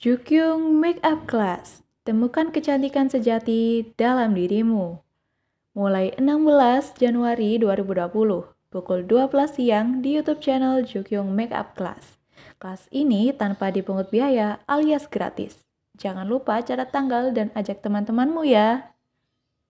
Jukyung Makeup Class. Temukan kecantikan sejati dalam dirimu. Mulai 16 Januari 2020, pukul 12 siang di YouTube channel Jukyung Makeup Class. Kelas ini tanpa dipungut biaya alias gratis. Jangan lupa catat tanggal dan ajak teman-temanmu ya.